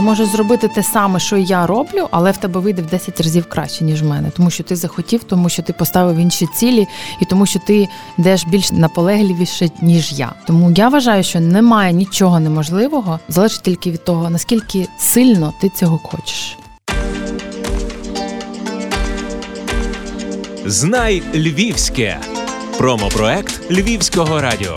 Ти можеш зробити те саме, що я роблю, але в тебе вийде в 10 разів краще, ніж в мене, тому що ти захотів, тому що ти поставив інші цілі, і тому що ти йдеш більш наполегливіше, ніж я. Тому я вважаю, що немає нічого неможливого, залежить тільки від того, наскільки сильно ти цього хочеш. Знай Львівське промопроект Львівського радіо.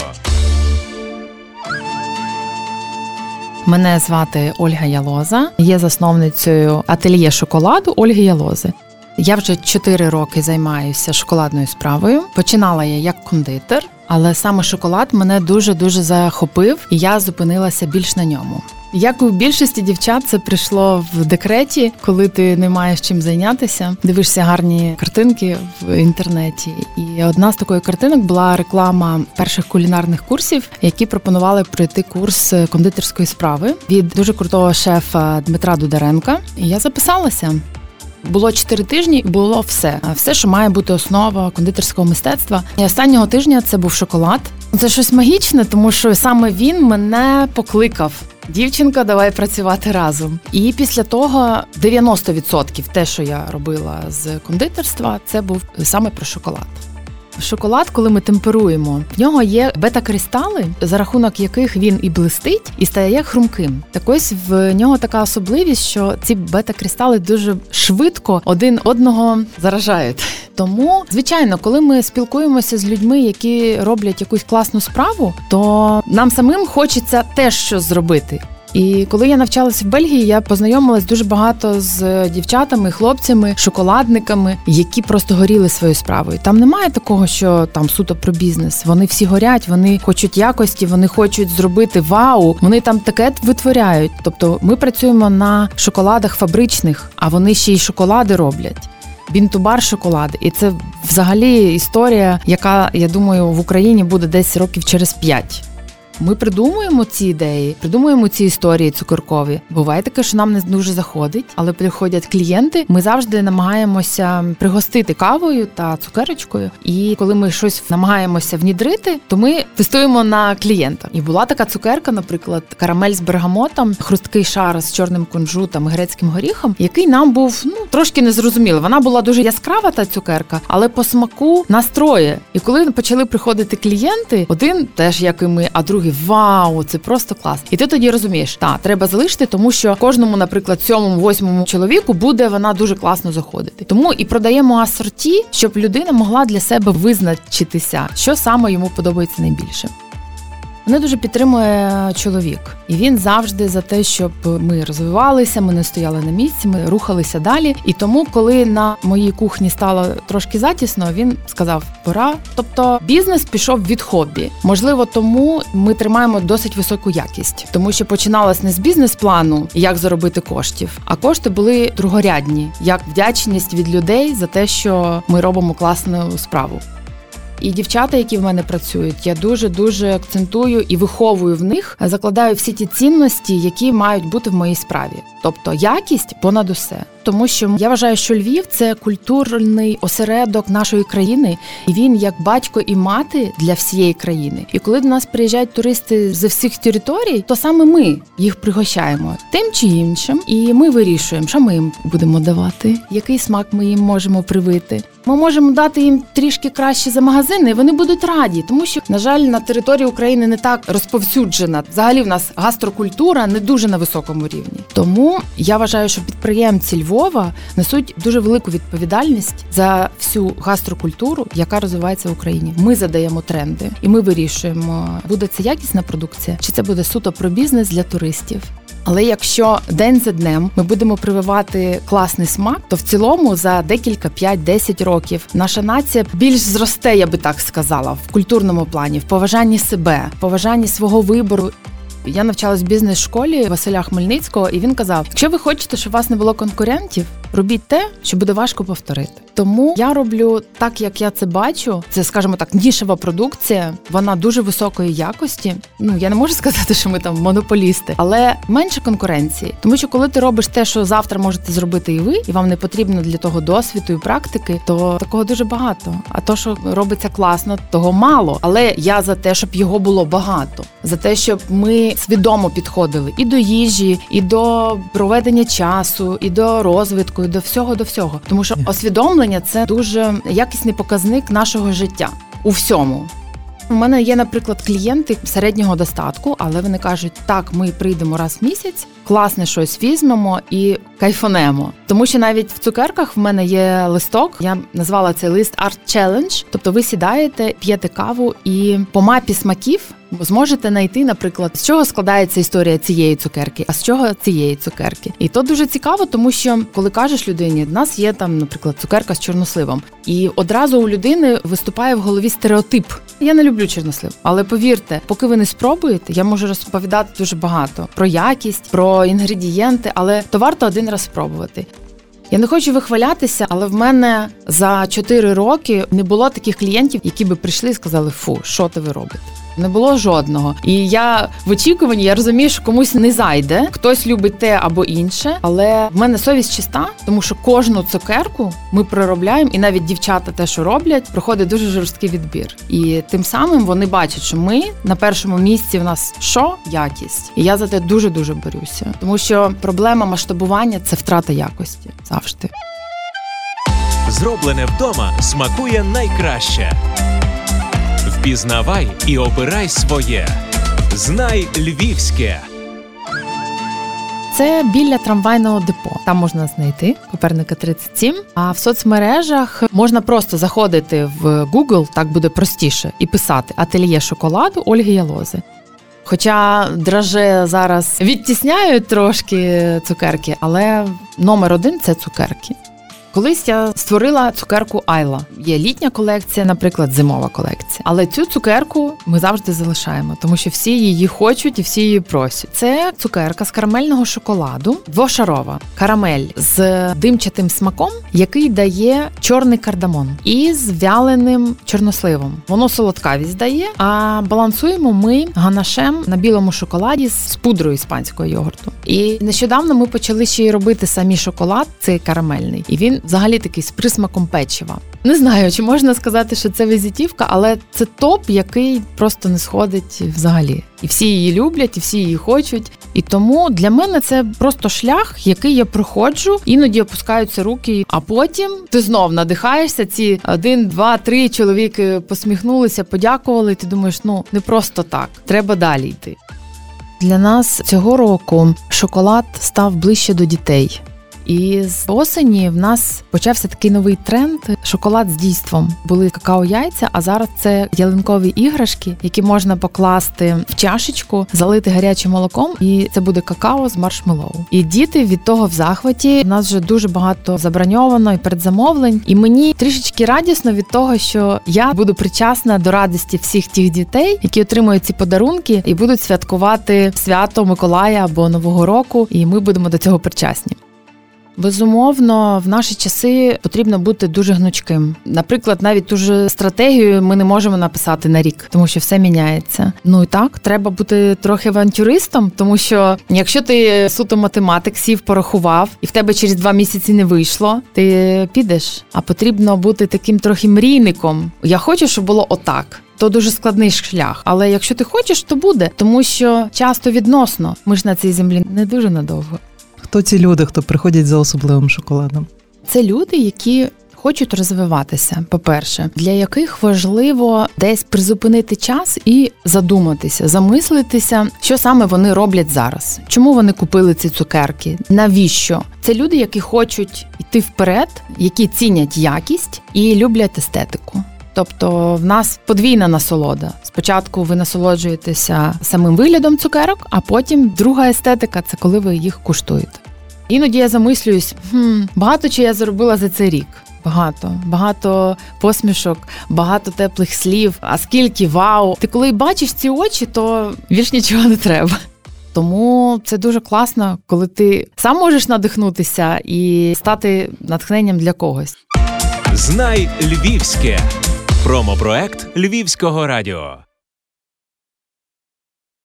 Мене звати Ольга Ялоза, є засновницею ательє шоколаду Ольги Ялози. Я вже 4 роки займаюся шоколадною справою. Починала я як кондитер, але саме шоколад мене дуже дуже захопив, і я зупинилася більш на ньому. Як у більшості дівчат, це прийшло в декреті, коли ти не маєш чим зайнятися. Дивишся гарні картинки в інтернеті. І одна з такої картинок була реклама перших кулінарних курсів, які пропонували пройти курс кондитерської справи від дуже крутого шефа Дмитра Дударенка. І я записалася. Було чотири тижні, і було все, все, що має бути основа кондитерського мистецтва. І останнього тижня це був шоколад. Це щось магічне, тому що саме він мене покликав. Дівчинка, давай працювати разом. І після того 90% те, що я робила з кондитерства, це був саме про шоколад. Шоколад, коли ми темперуємо, в нього є бета-кристали, за рахунок яких він і блистить, і стає хрумким. Так ось в нього така особливість, що ці бета-кристали дуже швидко один одного заражають. Тому, звичайно, коли ми спілкуємося з людьми, які роблять якусь класну справу, то нам самим хочеться теж щось зробити. І коли я навчалася в Бельгії, я познайомилась дуже багато з дівчатами, хлопцями, шоколадниками, які просто горіли своєю справою. Там немає такого, що там суто про бізнес. Вони всі горять, вони хочуть якості, вони хочуть зробити вау. Вони там таке витворяють. Тобто, ми працюємо на шоколадах фабричних, а вони ще й шоколади роблять. Бінтубар шоколад, і це взагалі історія, яка я думаю в Україні буде десь років через п'ять. Ми придумуємо ці ідеї, придумуємо ці історії цукеркові. Буває таке, що нам не дуже заходить, але приходять клієнти. Ми завжди намагаємося пригостити кавою та цукерочкою. І коли ми щось намагаємося внідрити, то ми тестуємо на клієнта. І була така цукерка, наприклад, карамель з бергамотом, хрусткий шар з чорним кунжутом грецьким горіхом, який нам був ну трошки незрозумілий. Вона була дуже яскрава та цукерка, але по смаку настроє. І коли почали приходити клієнти, один теж як і ми, а другий другий вау, це просто клас. І ти тоді розумієш, та треба залишити, тому що кожному, наприклад, сьомому, восьмому чоловіку буде вона дуже класно заходити. Тому і продаємо асорті, щоб людина могла для себе визначитися, що саме йому подобається найбільше. Мене дуже підтримує чоловік, і він завжди за те, щоб ми розвивалися, ми не стояли на місці, ми рухалися далі. І тому, коли на моїй кухні стало трошки затісно, він сказав: пора. Тобто бізнес пішов від хобі. Можливо, тому ми тримаємо досить високу якість, тому що починалось не з бізнес-плану, як заробити коштів, а кошти були другорядні, як вдячність від людей за те, що ми робимо класну справу. І дівчата, які в мене працюють, я дуже дуже акцентую і виховую в них, закладаю всі ті цінності, які мають бути в моїй справі, тобто якість понад усе тому що я вважаю, що Львів це культурний осередок нашої країни, і він як батько і мати для всієї країни. І коли до нас приїжджають туристи з всіх територій, то саме ми їх пригощаємо тим чи іншим, і ми вирішуємо, що ми їм будемо давати, який смак ми їм можемо привити. Ми можемо дати їм трішки краще за магазини, і вони будуть раді, тому що, на жаль, на території України не так розповсюджена. Взагалі в нас гастрокультура не дуже на високому рівні. Тому я вважаю, що підприємці Львова Львова несуть дуже велику відповідальність за всю гастрокультуру, яка розвивається в Україні. Ми задаємо тренди, і ми вирішуємо, буде це якісна продукція, чи це буде суто про бізнес для туристів. Але якщо день за днем ми будемо прививати класний смак, то в цілому за декілька 5-10 років наша нація більш зросте, я би так сказала, в культурному плані, в поважанні себе, в поважанні свого вибору. Я навчалась в бізнес-школі Василя Хмельницького, і він казав: якщо ви хочете, щоб у вас не було конкурентів, робіть те, що буде важко повторити. Тому я роблю так, як я це бачу. Це, скажімо так, нішева продукція. Вона дуже високої якості. Ну я не можу сказати, що ми там монополісти, але менше конкуренції. Тому що коли ти робиш те, що завтра можете зробити і ви, і вам не потрібно для того досвіду і практики, то такого дуже багато. А то, що робиться класно, того мало. Але я за те, щоб його було багато, за те, щоб ми свідомо підходили і до їжі, і до проведення часу, і до розвитку, і до всього, до всього. Тому що усвідомлення це дуже якісний показник нашого життя у всьому. У мене є, наприклад, клієнти середнього достатку, але вони кажуть, так, ми прийдемо раз в місяць, класне щось візьмемо і кайфонемо. Тому що навіть в цукерках в мене є листок. Я назвала цей лист Art Challenge. Тобто ви сідаєте, п'єте каву і по мапі смаків зможете знайти, наприклад, з чого складається історія цієї цукерки, а з чого цієї цукерки. І то дуже цікаво, тому що коли кажеш людині, в нас є там, наприклад, цукерка з чорносливом, і одразу у людини виступає в голові стереотип. Я не люблю чорнослив, але повірте, поки ви не спробуєте, я можу розповідати дуже багато про якість, про інгредієнти, але то варто один раз спробувати. Я не хочу вихвалятися, але в мене за 4 роки не було таких клієнтів, які би прийшли і сказали: Фу, що ти ви робите? Не було жодного. І я в очікуванні я розумію, що комусь не зайде, хтось любить те або інше. Але в мене совість чиста, тому що кожну цукерку ми проробляємо, і навіть дівчата те, що роблять, проходить дуже жорсткий відбір. І тим самим вони бачать, що ми на першому місці в нас що якість, і я за те дуже дуже борюся, тому що проблема масштабування це втрата якості завжди. Зроблене вдома смакує найкраще. Впізнавай і обирай своє. Знай львівське. Це біля трамвайного депо. Там можна знайти Коперника 37. А в соцмережах можна просто заходити в Google, так буде простіше, і писати ательє шоколаду Ольги Ялози. Хоча драже зараз відтісняють трошки цукерки, але номер один це цукерки. Колись я створила цукерку Айла. Є літня колекція, наприклад, зимова колекція. Але цю цукерку ми завжди залишаємо, тому що всі її хочуть і всі її просять. Це цукерка з карамельного шоколаду, двошарова карамель з димчатим смаком, який дає чорний кардамон і з вяленим чорносливом. Воно солодкавість дає, а балансуємо ми ганашем на білому шоколаді з пудрою іспанського йогурту. І нещодавно ми почали ще й робити самі шоколад, цей карамельний, і він взагалі такий з присмаком печива. Не знаю, чи можна сказати, що це візитівка, але це топ, який просто не сходить взагалі. І всі її люблять, і всі її хочуть. І тому для мене це просто шлях, який я проходжу, іноді опускаються руки, а потім ти знов надихаєшся. Ці один, два, три чоловіки посміхнулися, подякували. і Ти думаєш, ну не просто так, треба далі йти. Для нас цього року шоколад став ближче до дітей. І з осені в нас почався такий новий тренд шоколад з дійством. Були какао-яйця, а зараз це ялинкові іграшки, які можна покласти в чашечку, залити гарячим молоком, і це буде какао з маршмеллоу. І діти від того в захваті У нас вже дуже багато заброньовано і передзамовлень. І мені трішечки радісно від того, що я буду причасна до радості всіх тих дітей, які отримують ці подарунки і будуть святкувати свято Миколая або Нового року. І ми будемо до цього причасні. Безумовно, в наші часи потрібно бути дуже гнучким. Наприклад, навіть ту ж стратегію ми не можемо написати на рік, тому що все міняється. Ну і так, треба бути трохи авантюристом, тому що якщо ти суто математик, сів, порахував, і в тебе через два місяці не вийшло, ти підеш. А потрібно бути таким трохи мрійником. Я хочу, щоб було отак. То дуже складний шлях, але якщо ти хочеш, то буде, тому що часто відносно ми ж на цій землі не дуже надовго. Хто ці люди, хто приходять за особливим шоколадом? Це люди, які хочуть розвиватися. По-перше, для яких важливо десь призупинити час і задуматися, замислитися, що саме вони роблять зараз. Чому вони купили ці цукерки? Навіщо? Це люди, які хочуть йти вперед, які цінять якість і люблять естетику. Тобто в нас подвійна насолода. Спочатку ви насолоджуєтеся самим виглядом цукерок, а потім друга естетика це коли ви їх куштуєте. Іноді я замислююсь, хм, багато чи я заробила за цей рік. Багато, багато посмішок, багато теплих слів. А скільки вау! Ти коли бачиш ці очі, то більш нічого не треба. Тому це дуже класно, коли ти сам можеш надихнутися і стати натхненням для когось. Знай Львівське промопроект Львівського радіо.